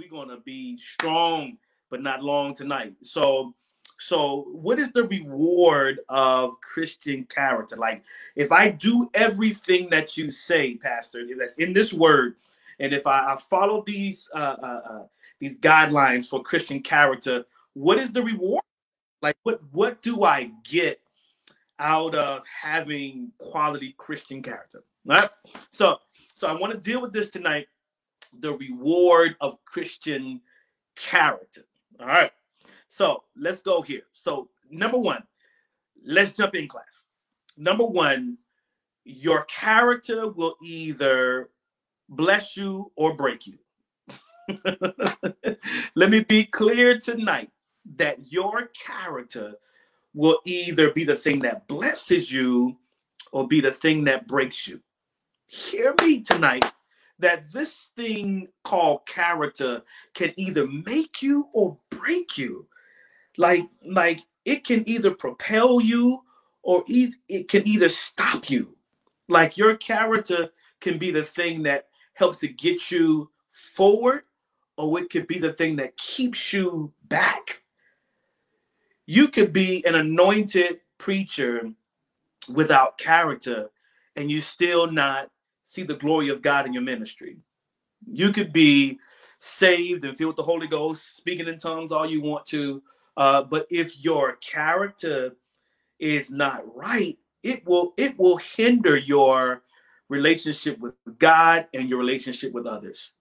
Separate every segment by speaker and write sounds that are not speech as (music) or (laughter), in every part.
Speaker 1: we're gonna be strong but not long tonight. So so what is the reward of Christian character? Like if I do everything that you say, Pastor, that's in this word, and if I, I follow these uh, uh, uh, these guidelines for Christian character, what is the reward? Like what what do I get out of having quality Christian character? Right. So so I want to deal with this tonight the reward of Christian character. All right. So let's go here. So, number one, let's jump in class. Number one, your character will either bless you or break you. (laughs) Let me be clear tonight that your character will either be the thing that blesses you or be the thing that breaks you. Hear me tonight that this thing called character can either make you or break you. Like, like it can either propel you or e- it can either stop you. Like your character can be the thing that helps to get you forward, or it could be the thing that keeps you back. You could be an anointed preacher without character, and you still not see the glory of God in your ministry. You could be saved and filled with the Holy Ghost, speaking in tongues all you want to. Uh, but if your character is not right, it will it will hinder your relationship with God and your relationship with others.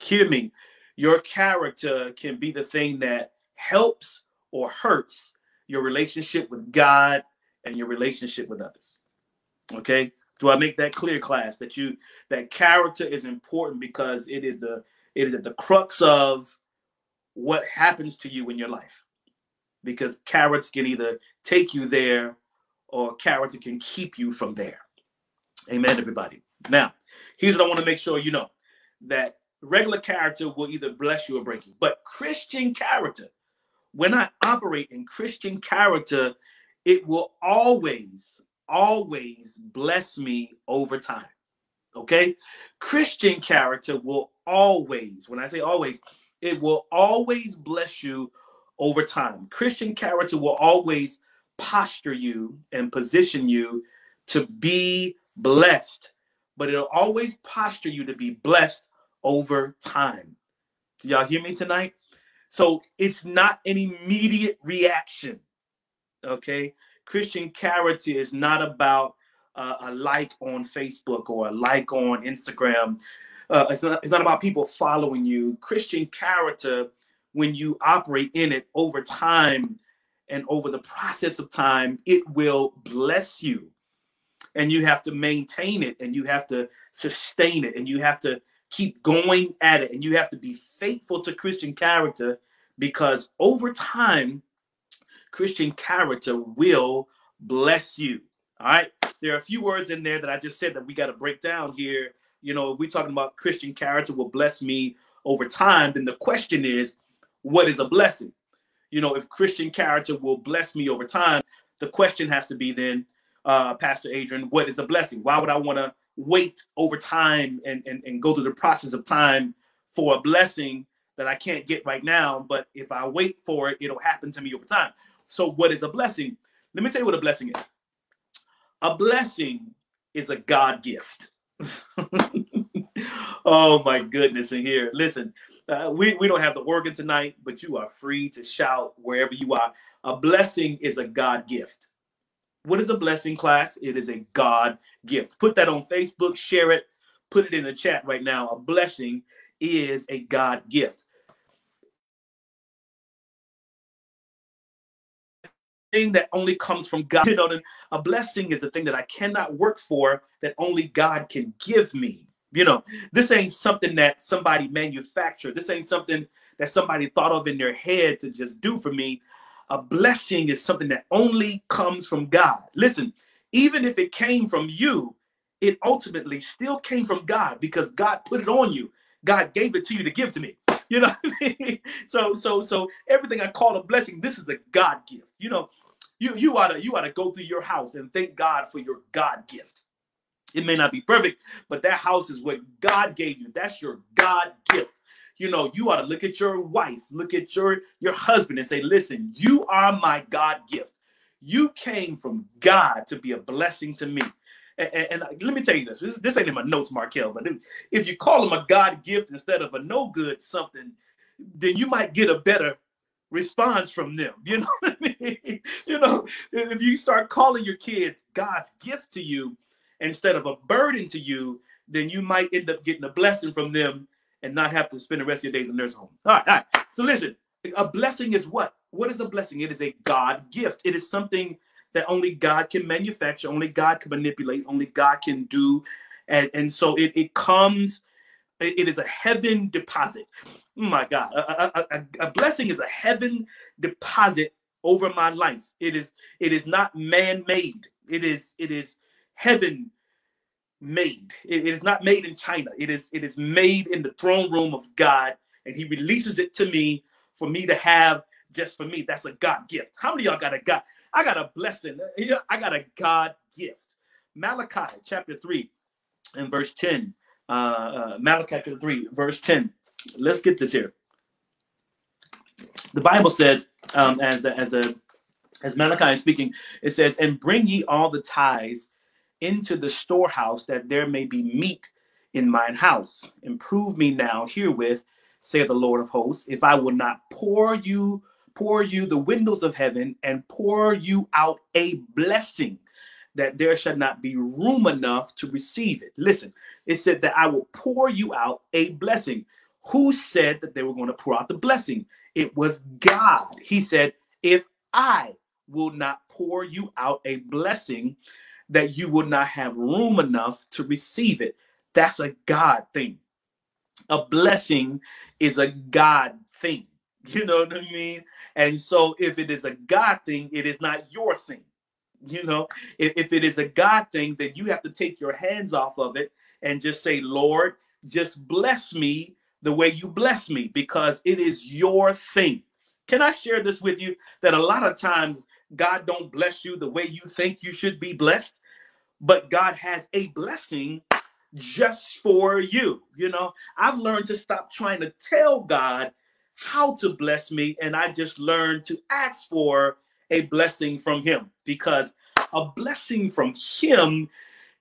Speaker 1: Hear me. Your character can be the thing that helps or hurts your relationship with God and your relationship with others. Okay? Do I make that clear, class? That you that character is important because it is the it is at the crux of what happens to you in your life. Because character can either take you there or character can keep you from there. Amen, everybody. Now, here's what I want to make sure you know that regular character will either bless you or break you. But Christian character, when I operate in Christian character, it will always, always bless me over time. Okay? Christian character will always, when I say always, it will always bless you over time. Christian character will always posture you and position you to be blessed, but it'll always posture you to be blessed over time. Do y'all hear me tonight? So it's not an immediate reaction. Okay? Christian character is not about uh, a like on Facebook or a like on Instagram. Uh, it's not. It's not about people following you. Christian character, when you operate in it over time and over the process of time, it will bless you, and you have to maintain it, and you have to sustain it, and you have to keep going at it, and you have to be faithful to Christian character because over time Christian character will bless you. All right. There are a few words in there that I just said that we got to break down here. You know, if we're talking about Christian character will bless me over time, then the question is, what is a blessing? You know, if Christian character will bless me over time, the question has to be then, uh, Pastor Adrian, what is a blessing? Why would I want to wait over time and, and, and go through the process of time for a blessing that I can't get right now? But if I wait for it, it'll happen to me over time. So, what is a blessing? Let me tell you what a blessing is. A blessing is a God gift. (laughs) oh my goodness! And here, listen, uh, we we don't have the organ tonight, but you are free to shout wherever you are. A blessing is a God gift. What is a blessing, class? It is a God gift. Put that on Facebook, share it, put it in the chat right now. A blessing is a God gift. Thing that only comes from God. You know, a blessing is a thing that I cannot work for that only God can give me. You know, this ain't something that somebody manufactured. This ain't something that somebody thought of in their head to just do for me. A blessing is something that only comes from God. Listen, even if it came from you, it ultimately still came from God because God put it on you. God gave it to you to give to me. You know I mean? (laughs) So so so everything I call a blessing, this is a God gift. You know, you you ought to you ought to go through your house and thank God for your God gift. It may not be perfect, but that house is what God gave you. That's your God gift. you know, you ought to look at your wife, look at your your husband and say, "Listen, you are my God gift. You came from God to be a blessing to me." And, and, and let me tell you this, this: this ain't in my notes, Markel, but if, you call him a God gift instead of a no good something, then you might get a better response from them. (laughs) You know what I mean? you know, if you start calling your kids God's gift to you instead of a burden to you, then you might end up getting a blessing from them and not have to spend the rest of your days in nursing home. All right, all right. So listen, a blessing is what? What is a blessing? It is a God gift. It is something that only God can manufacture, only God can manipulate, only God can do. And, and so it, it comes, it, it is a heaven deposit. Oh my God, a, a, a, a blessing is a heaven deposit over my life. It is it is not man-made. It is it is heaven made. It is not made in China. It is it is made in the throne room of God, and He releases it to me for me to have just for me. That's a God gift. How many y'all got a God? I got a blessing. I got a God gift. Malachi chapter three and verse ten. Uh, uh, Malachi chapter three verse ten. Let's get this here. The Bible says, um, as the as the as Malachi is speaking, it says, "And bring ye all the tithes." into the storehouse that there may be meat in mine house. Improve me now herewith, saith the Lord of hosts, if I will not pour you, pour you the windows of heaven and pour you out a blessing that there shall not be room enough to receive it. Listen, it said that I will pour you out a blessing. Who said that they were going to pour out the blessing? It was God. He said, If I will not pour you out a blessing, that you will not have room enough to receive it. That's a God thing. A blessing is a God thing. (laughs) You know what I mean? And so if it is a God thing, it is not your thing. You know, if, if it is a God thing, then you have to take your hands off of it and just say, Lord, just bless me the way you bless me because it is your thing. Can I share this with you that a lot of times God don't bless you the way you think you should be blessed? but God has a blessing just for you. You know, I've learned to stop trying to tell God how to bless me, and I just learned to ask for a blessing from Him because a blessing from Him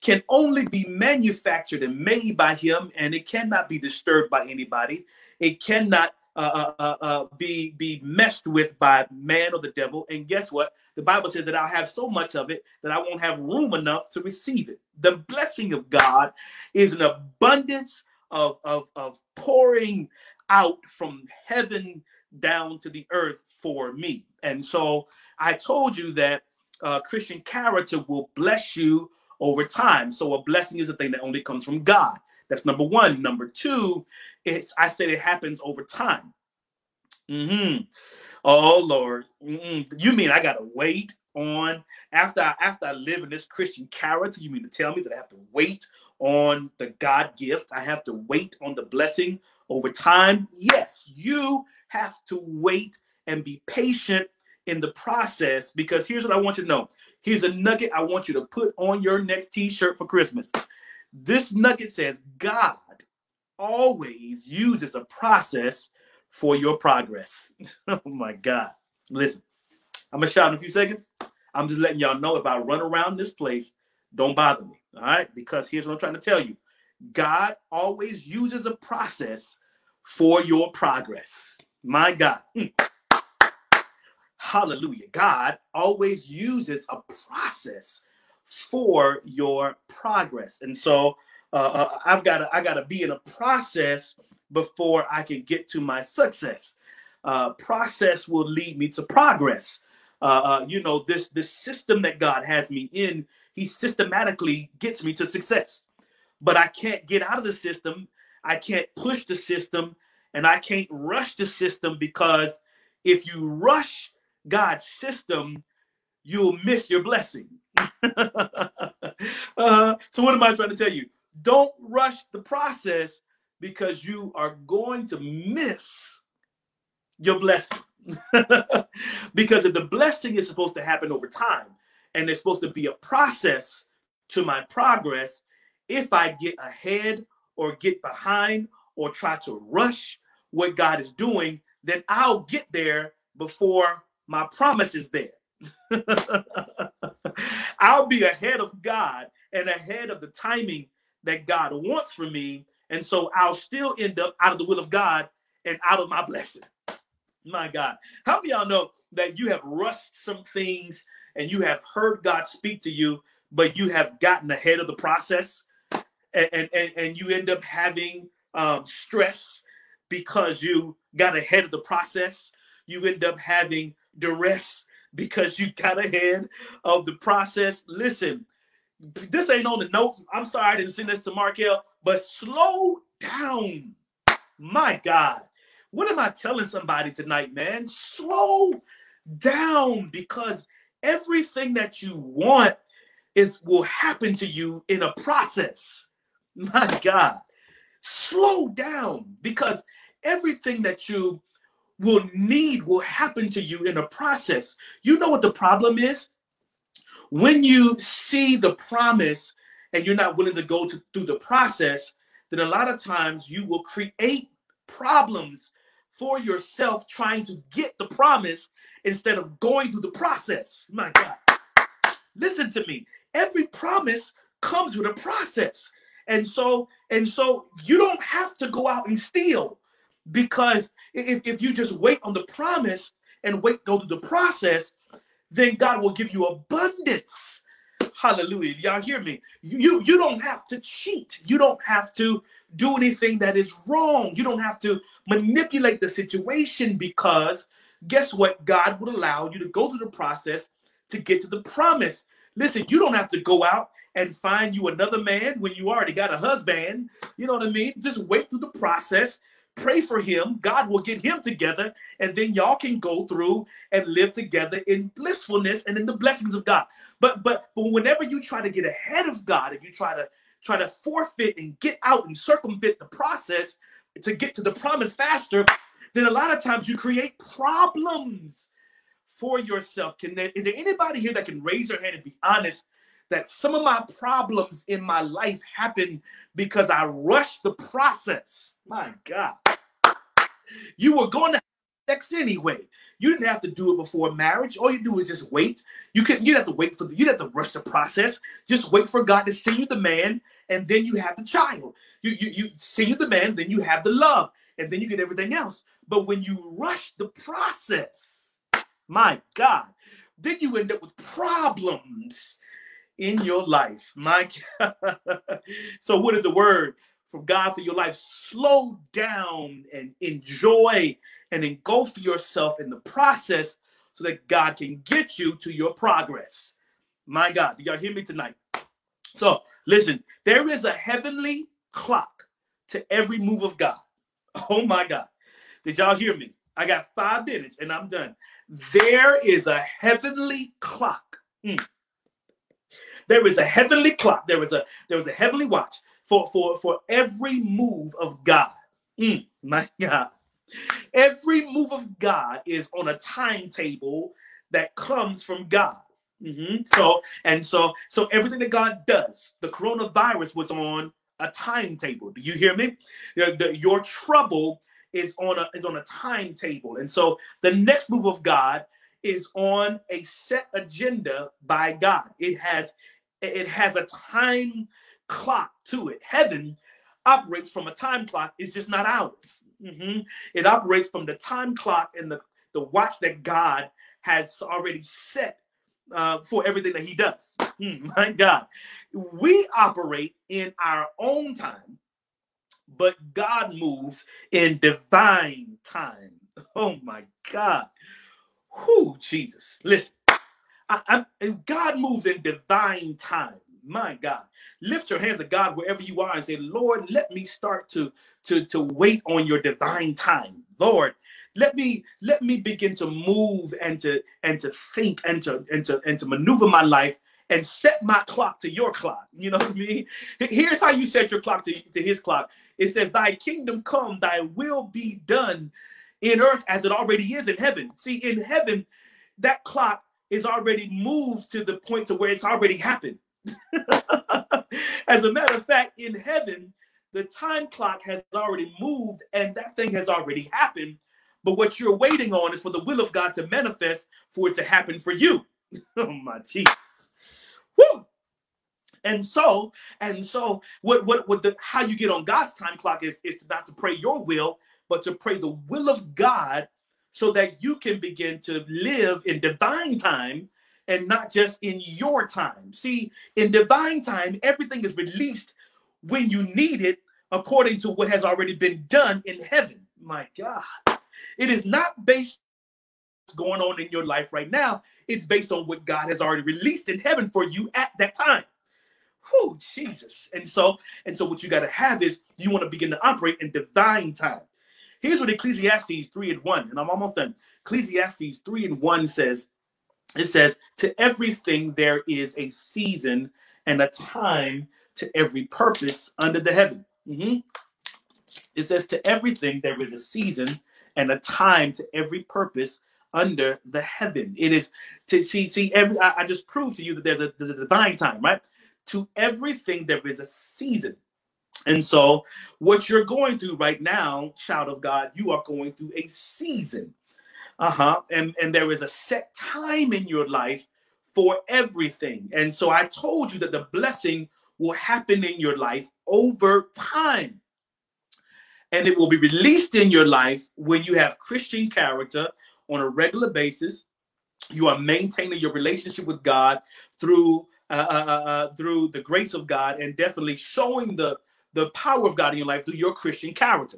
Speaker 1: can only be manufactured and made by Him, and it cannot be disturbed by anybody. It cannot uh, uh, uh, uh, be be messed with by man or the devil. And guess what? The Bible says that I'll have so much of it that I won't have room enough to receive it. The blessing of God is an abundance of, of, of pouring out from heaven down to the earth for me. And so I told you that uh, Christian character will bless you over time. So a blessing is a thing that only comes from God. That's number one. Number two, it's I said it happens over time. Mm-hmm. Oh Lord, Mm-mm. you mean I gotta wait on after I, after I live in this Christian character? You mean to tell me that I have to wait on the God gift? I have to wait on the blessing over time? Yes, you have to wait and be patient in the process because here's what I want you to know. Here's a nugget I want you to put on your next t-shirt for Christmas. This nugget says God always uses a process for your progress. (laughs) oh my God. Listen, I'm gonna shout in a few seconds. I'm just letting y'all know if I run around this place, don't bother me. All right, because here's what I'm trying to tell you God always uses a process for your progress. My God. Hmm. Hallelujah. God always uses a process for your progress. And so uh, uh, I've got to I got to be in a process before I can get to my success. Uh, process will lead me to progress. Uh, uh, you know this this system that God has me in, He systematically gets me to success. But I can't get out of the system. I can't push the system, and I can't rush the system because if you rush God's system, you'll miss your blessing. (laughs) uh, so what am I trying to tell you? Don't rush the process because you are going to miss your blessing. (laughs) because if the blessing is supposed to happen over time and there's supposed to be a process to my progress, if I get ahead or get behind or try to rush what God is doing, then I'll get there before my promise is there. (laughs) I'll be ahead of God and ahead of the timing that God wants for me. And so I'll still end up out of the will of God and out of my blessing. My God. How many y'all know that you have rushed some things and you have heard God speak to you, but you have gotten ahead of the process and, and, and, and you end up having um, stress because you got ahead of the process? You end up having duress because you got ahead of the process. Listen, this ain't on the notes. I'm sorry I didn't send this to Markel, but slow down. My God. What am I telling somebody tonight, man? Slow down because everything that you want is will happen to you in a process. My God. Slow down because everything that you will need will happen to you in a process. You know what the problem is? When you see the promise and you're not willing to go to, through the process, then a lot of times you will create problems for yourself trying to get the promise instead of going through the process. My God. Listen to me. Every promise comes with a process. And so, and so you don't have to go out and steal because if, if you just wait on the promise and wait go through the process, then God will give you abundance. Hallelujah. Y'all hear me? You, you, you don't have to cheat. You don't have to do anything that is wrong. You don't have to manipulate the situation because guess what? God would allow you to go through the process to get to the promise. Listen, you don't have to go out and find you another man when you already got a husband. You know what I mean? Just wait through the process pray for him. God will get him together, and then y'all can go through and live together in blissfulness and in the blessings of God. But but but whenever you try to get ahead of God, if you try to try to forfeit and get out and circumvent the process to get to the promise faster, then a lot of times you create problems for yourself. Can there is there anybody here that can raise their hand and be honest that some of my problems in my life happen because I rushed the process? My God. You were going to sex anyway. You didn't have to do it before marriage. All you do is just wait. You can you have to wait for the you have to rush the process. Just wait for God to send you the man, and then you have the child. You you you send you the man, then you have the love, and then you get everything else. But when you rush the process, my God, then you end up with problems in your life. My (laughs) God. so what is the word? From God for your life, slow down and enjoy and engulf yourself in the process so that God can get you to your progress. My God, do y'all hear me tonight? So, listen, there is a heavenly clock to every move of God. (laughs) Oh my God. Did y'all hear me? I got five minutes and I'm done. There is a heavenly clock. Mm. There is a heavenly clock. There is a there is a heavenly watch for, for, for every move of God. Mm, my God. Every move of God is on a timetable that comes from God. Mm-hmm. So and so so everything that God does, the coronavirus was on a timetable. Do you hear me? The, the, your trouble is on a is on a timetable, and so the next move of God is on a set agenda by God. It has it has a time clock to it. Heaven operates from a time clock, it's just not ours. Mm-hmm. It operates from the time clock and the, the watch that God has already set uh, for everything that He does. Mm, (laughs) my God. We operate in our own time, but God moves in divine time. Oh my God. Who Jesus. Listen, I, I, God moves in divine time. My God lift your hands to God wherever you are and say, Lord, let me start to, to, to wait on your divine time. Lord, let me let me begin to move and to and to think and to and to and to maneuver my life and set my clock to your clock. You know what I mean? Here's how you set your clock to, to his clock. It says, Thy kingdom come, thy will be done in earth as it already is in heaven. See, in heaven, that clock is already moved to the point to where it's already happened. (laughs) As a matter of fact, in heaven, the time clock has already moved and that thing has already happened. But what you're waiting on is for the will of God to manifest for it to happen for you. (laughs) oh my Jesus. Woo! And so, and so what what what the how you get on God's time clock is is not to pray your will, but to pray the will of God so that you can begin to live in divine time and not just in your time. See, in divine time, everything is released when you need it according to what has already been done in heaven. My God. It is not based on what's going on in your life right now. It's based on what God has already released in heaven for you at that time. Whew, Jesus. And so, and so what you got to have is you want to begin to operate in divine time. Here's what Ecclesiastes 3 and 1, and I'm almost done. Ecclesiastes 3 and 1 says, it says, To everything there is a season and a time to every purpose under the heaven. Mm-hmm. It says, To everything there is a season and a time to every purpose under the heaven. It is to see, see, every I, I just proved to you that there's a there's a divine time, right? To everything there is a season. And so, what you're going through right now, child of God, you are going through a season. Uh-huh. And and there is a set time in your life for everything. And so I told you that the blessing will happen in your life over time. And it will be released in your life when you have Christian character on a regular basis. You are maintaining your relationship with God through uh, uh, uh, uh through the grace of God and definitely showing the the power of God in your life through your Christian character.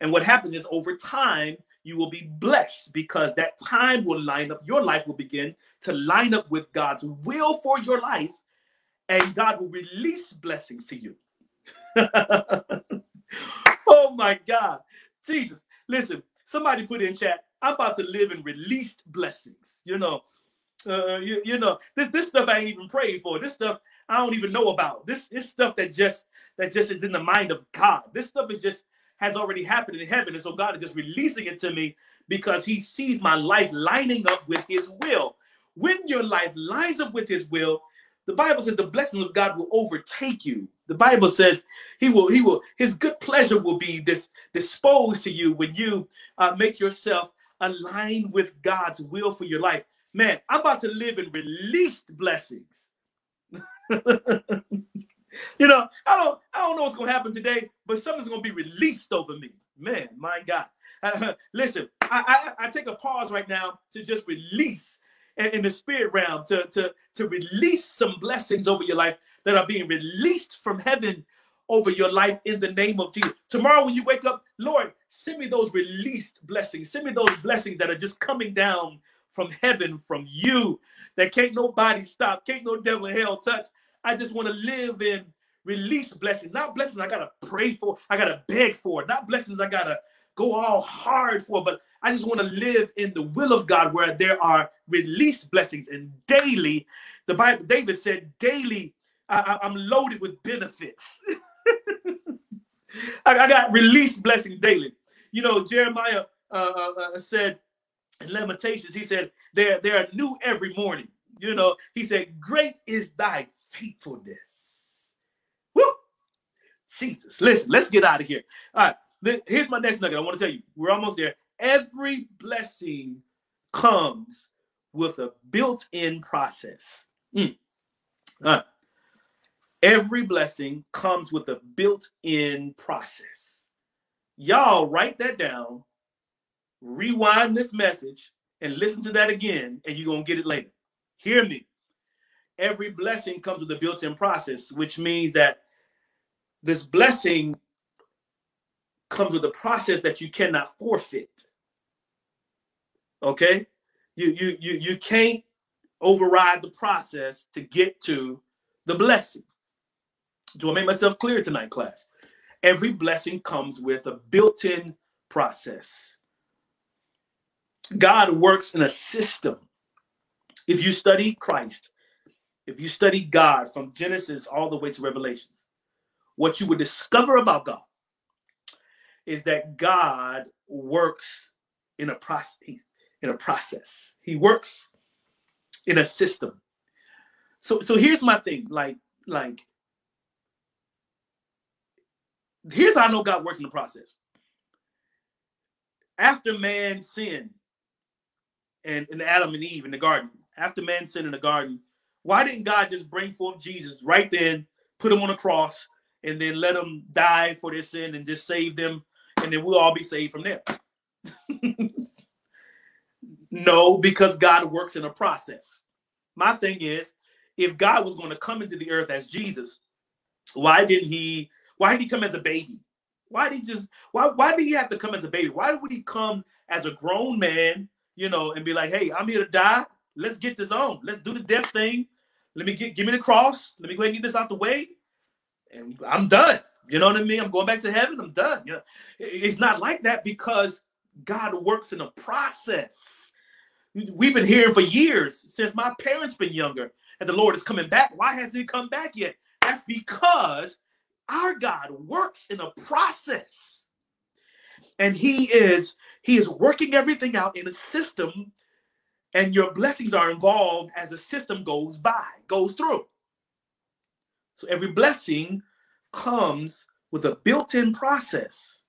Speaker 1: And what happens is over time, you will be blessed because that time will line up, your life will begin to line up with God's will for your life, and God will release blessings to you. (laughs) oh my God. Jesus. Listen, somebody put in chat, I'm about to live in released blessings. You know, uh, you, you know, this, this stuff I ain't even prayed for. This stuff I don't even know about. This is stuff that just that just is in the mind of God. This stuff is just has already happened in heaven. And so God is just releasing it to me because he sees my life lining up with his will. When your life lines up with his will, the Bible says the blessings of God will overtake you. The Bible says he will, he will, his good pleasure will be this disposed to you when you uh, make yourself align with God's will for your life. Man, I'm about to live in released blessings. (laughs) (laughs) you know, I don't, I don't know what's gonna happen today, but something's gonna be released over me. Man, my God. (laughs) Listen, I, I, I take a pause right now to just release in, in the spirit realm to, to, to release some blessings over your life that are being released from heaven over your life in the name of Jesus. Tomorrow, when you wake up, Lord, send me those released blessings. Send me those blessings that are just coming down from heaven, from you, that can't nobody stop, can't no devil in hell touch. I just want to live in release blessings, not blessings I gotta pray for, I gotta beg for, not blessings I gotta go all hard for, but I just want to live in the will of God where there are released blessings and daily. The Bible, David said, daily I, am loaded with benefits. (laughs) I, I, got released blessings daily. You know, Jeremiah uh, uh, uh, said in Lamentations, he said, they're, they're new every morning. You know, he said, Great is thy faithfulness. Woo! Jesus. Listen, let's get out of here. All right. Here's my next nugget. I want to tell you, we're almost there. Every blessing comes with a built-in process. Mm. Every blessing comes with a built-in process. Y'all write that down, rewind this message, and listen to that again, and you're gonna get it later. Hear me every blessing comes with a built-in process, which means that this blessing comes with a process that you cannot forfeit. Okay? You you you you can't override the process to get to the blessing. Do I make myself clear tonight, class? Every blessing comes with a built-in process. God works in a system. If you study Christ, if you study God from Genesis all the way to Revelations, what you would discover about God is that God works in a process. In a process, He works in a system. So, so here's my thing: like, like Here's how I know God works in the process. After man sinned, and, and Adam and Eve in the garden, after man sinned in the garden, why didn't God just bring forth Jesus right then, put him on a cross, and then let him die for their sin and just save them, and then we'll all be saved from there? (laughs) no, because God works in a process. My thing is, if God was going to come into the earth as Jesus, why didn't he why did he come as a baby? Why did he just why why did he have to come as a baby? Why would he come as a grown man, you know, and be like, hey, I'm here to die. Let's get this on. Let's do the death thing. Let me get give me the cross. Let me go ahead and get this out the way. And I'm done. You know what I mean? I'm going back to heaven. I'm done. You know, it's not like that because God works in a process. We've been hearing for years since my parents been younger, that the Lord is coming back. Why hasn't He come back yet? That's because our God works in a process. And he is he is working everything out in a system and your blessings are involved as the system goes by, goes through. So every blessing comes with a built-in process.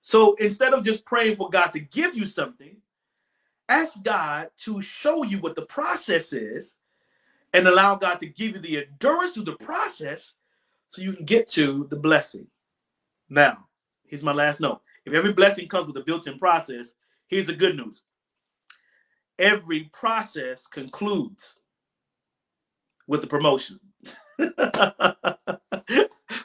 Speaker 1: So instead of just praying for God to give you something, ask God to show you what the process is and allow God to give you the endurance through the process so you can get to the blessing. Now, here's my last note. If every blessing comes with a built-in process, here's the good news. Every process concludes with the promotion. (laughs)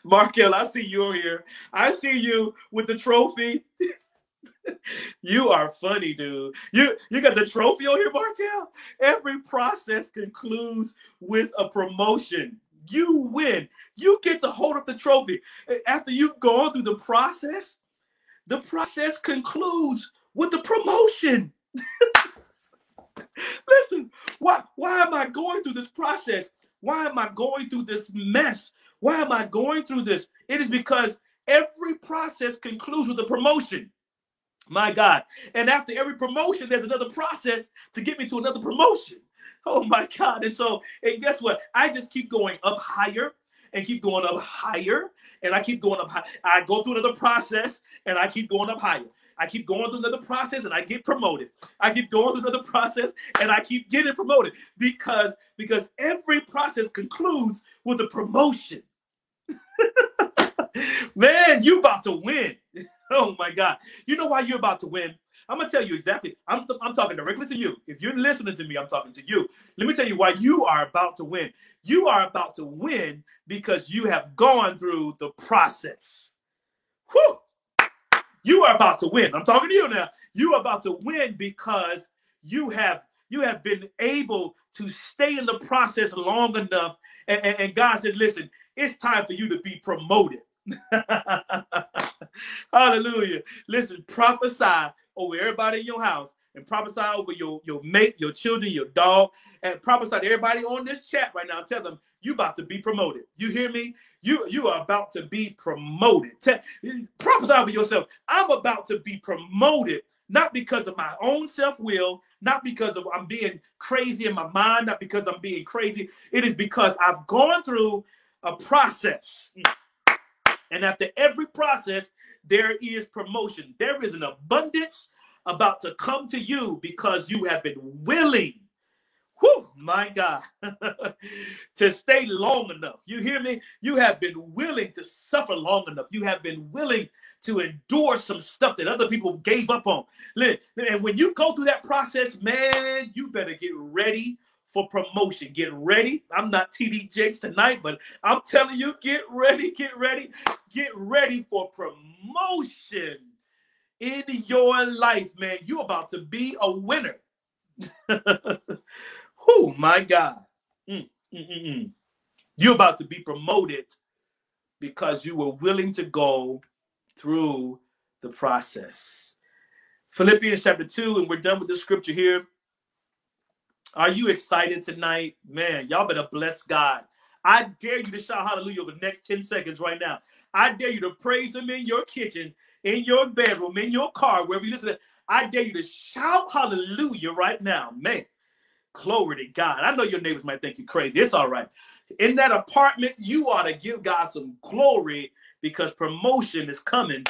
Speaker 1: Markel, I see you here. I see you with the trophy. (laughs) you are funny, dude. You you got the trophy on here, Markel. Every process concludes with a promotion you win. You get to hold up the trophy. After you've gone through the process, the process concludes with the promotion. (laughs) Listen, why, why am I going through this process? Why am I going through this mess? Why am I going through this? It is because every process concludes with a promotion. My God. And after every promotion, there's another process to get me to another promotion. Oh my God. And so, and guess what? I just keep going up higher and keep going up higher. And I keep going up high. I go through another process and I keep going up higher. I keep going through another process and I get promoted. I keep going through another (laughs) process and I keep getting promoted because because every process concludes with a promotion. (laughs) Man, you about to win. (laughs) Oh my God. You know why you're about to win? I'm gonna tell you exactly. I'm, I'm talking directly to you. If you're listening to me, I'm talking to you. Let me tell you why you are about to win. You are about to win because you have gone through the process. Whew. You are about to win. I'm talking to you now. You are about to win because you have you have been able to stay in the process long enough. And, and, and God said, listen, it's time for you to be promoted. (laughs) Hallelujah. Listen, prophesy over everybody in your house and prophesy over your, your mate, your children, your dog, and prophesy to everybody on this chat right now. Tell them you about to be promoted. You hear me? You you are about to be promoted. Prophesy over yourself. I'm about to be promoted, not because of my own self-will, not because of I'm being crazy in my mind, not because I'm being crazy. It is because I've gone through a process. And after every process, there is promotion. There is an abundance about to come to you because you have been willing, whew, my God, (laughs) to stay long enough. You hear me? You have been willing to suffer long enough. You have been willing to endure some stuff that other people gave up on. And when you go through that process, man, you better get ready for promotion. Get ready. I'm not TD Jakes tonight, but I'm telling you, get ready, get ready, get ready for promotion in your life, man. You're about to be a winner. (laughs) oh my God. Mm, mm, mm, mm, You're about to be promoted because you were willing to go through the process. Philippians chapter 2, and we're done with the scripture here. Are you excited tonight? Man, y'all better bless God. I dare you to shout hallelujah over the next 10 seconds right now. I dare you to praise him in your kitchen, in your bedroom, in your car, wherever you listen. I dare you to shout hallelujah right now. Man, glory to God. I know your neighbors might think you crazy. It's all right. In that apartment, you ought to give God some glory because promotion is coming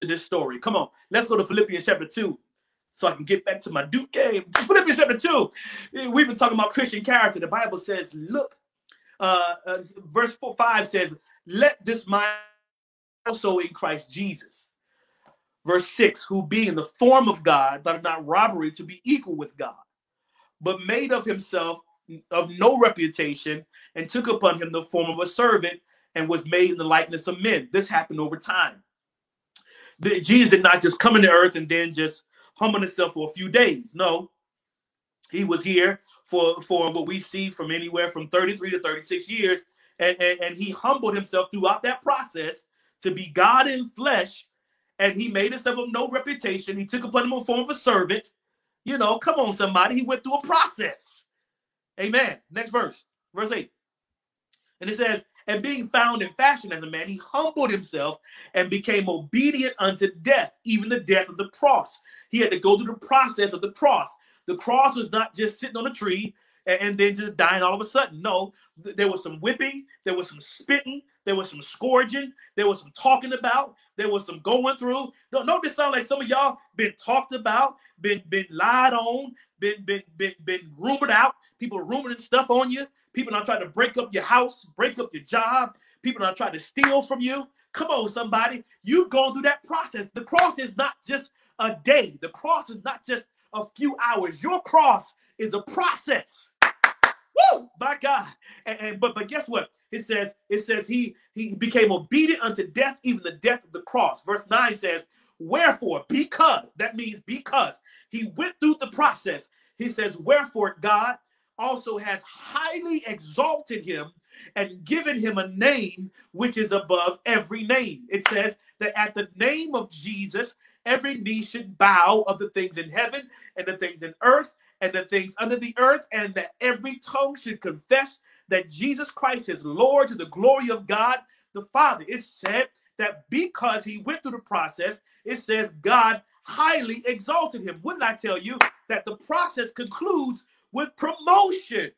Speaker 1: to this story. Come on, let's go to Philippians chapter 2 so I can get back to my Duke game. Philippians chapter 2. We've been talking about Christian character. The Bible says, look, uh, uh, verse 4 5 says, let this mind also in Christ Jesus. Verse 6, who being in the form of God, thought it not robbery to be equal with God, but made of himself of no reputation, and took upon him the form of a servant, and was made in the likeness of men. This happened over time. The, Jesus did not just come into earth and then just humble himself for a few days. No, he was here for, for what we see from anywhere from 33 to 36 years. And, and, and he humbled himself throughout that process to be God in flesh. And he made himself of no reputation. He took upon him a form of a servant. You know, come on, somebody. He went through a process. Amen. Next verse, verse 8. And it says, and being found in fashion as a man, he humbled himself and became obedient unto death, even the death of the cross. He had to go through the process of the cross. The cross was not just sitting on a tree and, and then just dying all of a sudden. No, there was some whipping, there was some spitting, there was some scourging, there was some talking about, there was some going through. Don't, don't this sound like some of y'all been talked about, been been lied on, been been been been rumored out, people rumoring stuff on you, People are trying to break up your house, break up your job. People are trying to steal from you. Come on, somebody. You've gone through that process. The cross is not just a day, the cross is not just a few hours. Your cross is a process. Woo! My God. And, and but but guess what? It says, it says he he became obedient unto death, even the death of the cross. Verse 9 says, Wherefore, because that means because he went through the process. He says, Wherefore, God also hath highly exalted him and given him a name which is above every name. It says that at the name of Jesus, every knee should bow of the things in heaven and the things in earth and the things under the earth, and that every tongue should confess that Jesus Christ is Lord to the glory of God the Father. It said that because he went through the process, it says God highly exalted him. Wouldn't I tell you that the process concludes with promotion.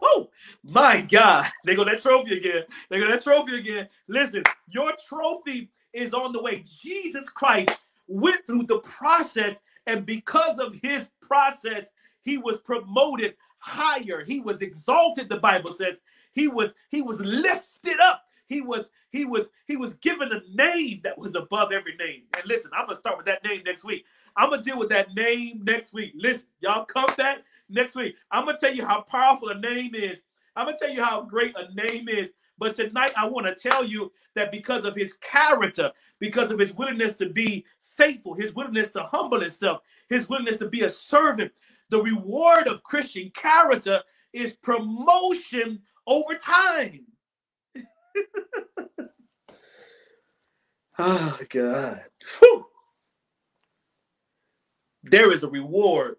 Speaker 1: Oh my God. (laughs) They go that trophy again. They go that trophy again. Listen, your trophy is on the way. Jesus Christ went through the process, and because of his process, he was promoted higher. He was exalted, the Bible says. He was he was lifted up. He was he was he was given a name that was above every name. And listen, I'm gonna start with that name next week. I'm gonna deal with that name next week. Listen, y'all come back next week. I'm gonna tell you how powerful a name is. I'm gonna tell you how great a name is. But tonight, I want to tell you that because of his character, because of his willingness to be faithful, his willingness to humble himself, his willingness to be a servant, the reward of Christian character is promotion over time. oh, (laughs) God. Whew there is a reward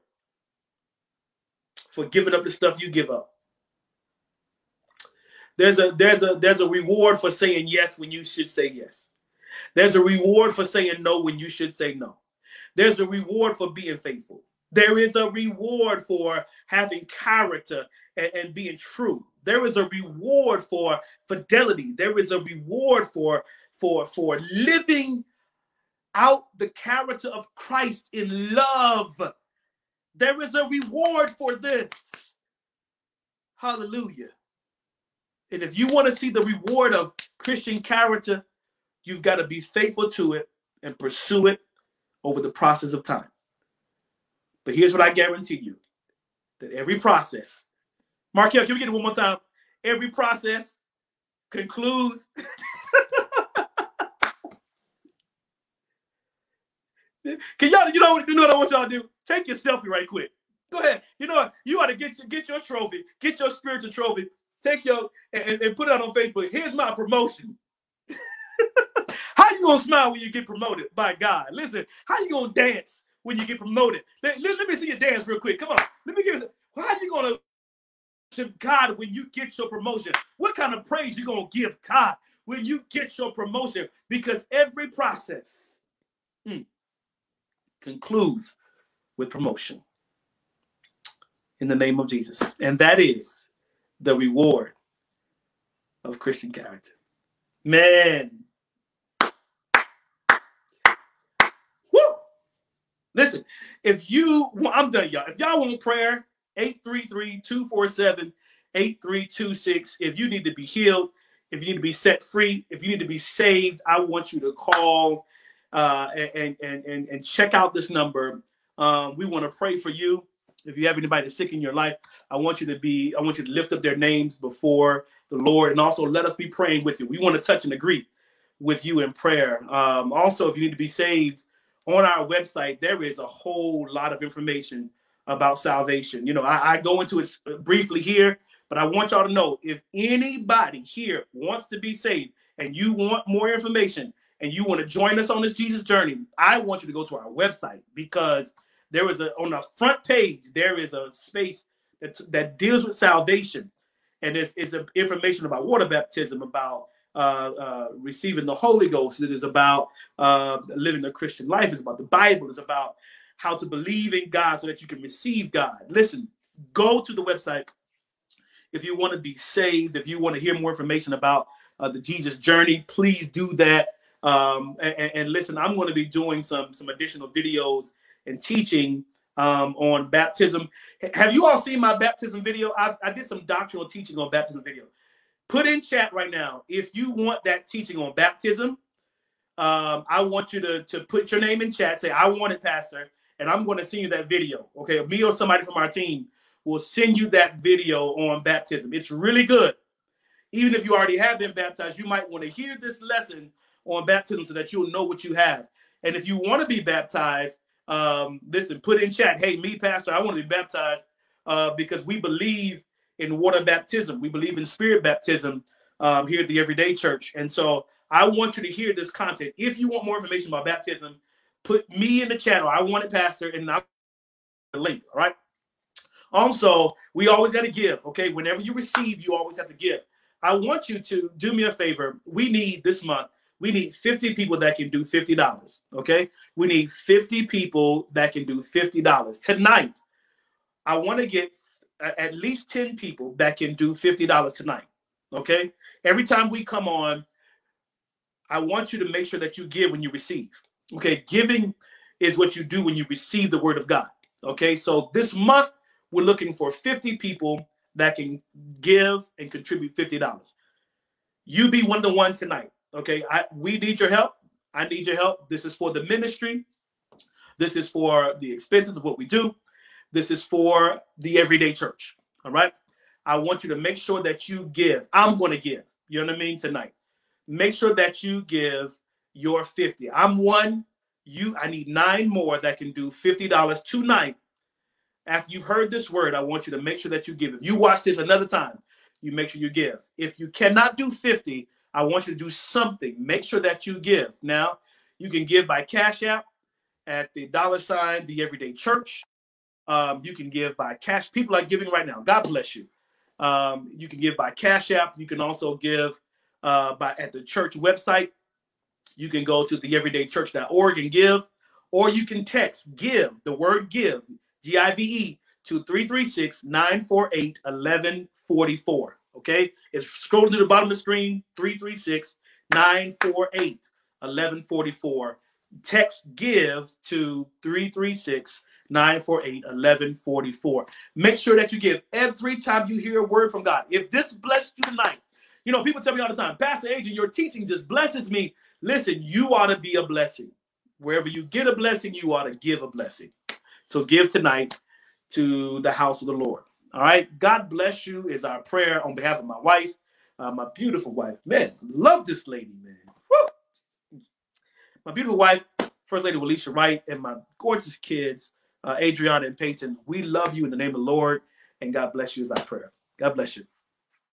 Speaker 1: for giving up the stuff you give up. There's a there's a there's a reward for saying yes when you should say yes. There's a reward for saying no when you should say no. There's a reward for being faithful. There is a reward for having character and, and being true. There is a reward for fidelity. There is a reward for for for living out the character of Christ in love. There is a reward for this. Hallelujah. And if you want to see the reward of Christian character, you've got to be faithful to it and pursue it over the process of time. But here's what I guarantee you that every process, Markel, can we get it one more time? Every process concludes (laughs) Can y'all, you know, you know what I want y'all to do? Take your selfie right quick. Go ahead. You know what? You ought to get your get your trophy, get your spiritual trophy, take your and, and put it out on Facebook. Here's my promotion. (laughs) how you gonna smile when you get promoted by God? Listen, how you gonna dance when you get promoted? Let, let, let me see you dance real quick. Come on. Let me give you how you gonna worship God when you get your promotion? What kind of praise you gonna give God when you get your promotion? Because every process. Hmm, concludes with promotion in the name of Jesus. And that is the reward of Christian character. Man. Woo! Listen, if you, well, I'm done, y'all. If y'all want prayer, 833 247 8326. If you need to be healed, if you need to be set free, if you need to be saved, I want you to call uh, and, and, and, and check out this number. Um, we want to pray for you. If you have anybody sick in your life, I want you to be, I want you to lift up their names before the Lord and also let us be praying with you. We want to touch and agree with you in prayer. Um, also, if you need to be saved, on our website, there is a whole lot of information about salvation. You know, I, I go into it briefly here, but I want y'all to know if anybody here wants to be saved and you want more information and you want to join us on this Jesus journey, I want you to go to our website because there is a on the front page there is a space that that deals with salvation, and it's it's a, information about water baptism, about uh, uh, receiving the Holy Ghost. It is about uh, living a Christian life. It's about the Bible. It's about how to believe in God so that you can receive God. Listen, go to the website if you want to be saved. If you want to hear more information about uh, the Jesus journey, please do that. Um, and, and, listen, I'm going to be doing some some additional videos and teaching um, on baptism. Have you all seen my baptism video? I, I did some doctrinal teaching on baptism video. Put in chat right now if you want that teaching on baptism. Um, I want you to, to put your name in chat. Say, I want it, Pastor. And I'm going to send you that video. Okay. Me or somebody from our team will send you that video on baptism. It's really good. Even if you already have been baptized, you might want to hear this lesson on baptism so that you'll know what you have. And if you want to be baptized, um, listen, put in chat, hey, me, Pastor, I want to be baptized uh, because we believe in water baptism. We believe in spirit baptism um, here at the Everyday Church. And so I want you to hear this content. If you want more information about baptism, put me in the channel. I want it, Pastor, and I'll the link. All right. Also, we always got to give. Okay. Whenever you receive, you always have to give. I want you to do me a favor. We need this month we need 50 people that can do $50. Okay. We need 50 people that can do $50. Tonight, I want to get uh, at least 10 people that can do $50 tonight. Okay. Every time we come on, I want you to make sure that you give when you receive. Okay. Giving is what you do when you receive the word of God. Okay. So this month, we're looking for 50 people that can give and contribute $50. You be one of the ones tonight. Okay, I, we need your help. I need your help. This is for the ministry. This is for the expenses of what we do. This is for the everyday church. All right. I want you to make sure that you give. I'm going to give. You know what I mean? Tonight. Make sure that you give your 50. I'm one. You, I need nine more that can do $50 tonight. After you've heard this word, I want you to make sure that you give. If you watch this another time, you make sure you give. If you cannot do 50, I want you to do something. Make sure that you give. Now, you can give by Cash App at the dollar sign, the Everyday Church. Um, you can give by cash. People are giving right now. God bless you. Um, you can give by Cash App. You can also give uh, by at the church website. You can go to theeverydaychurch.org and give, or you can text give the word give G I V E to 336 948 1144. Okay, it's scrolling to the bottom of the screen 336 948 1144. Text give to 336 948 1144. Make sure that you give every time you hear a word from God. If this blessed you tonight, you know, people tell me all the time, Pastor Adrian, your teaching just blesses me. Listen, you ought to be a blessing. Wherever you get a blessing, you ought to give a blessing. So give tonight to the house of the Lord. All right. God bless you is our prayer on behalf of my wife, uh, my beautiful wife. Man, love this lady, man. Woo! My beautiful wife, First Lady Alicia Wright, and my gorgeous kids, uh, Adriana and Peyton. We love you in the name of the Lord, and God bless you is our prayer. God bless you.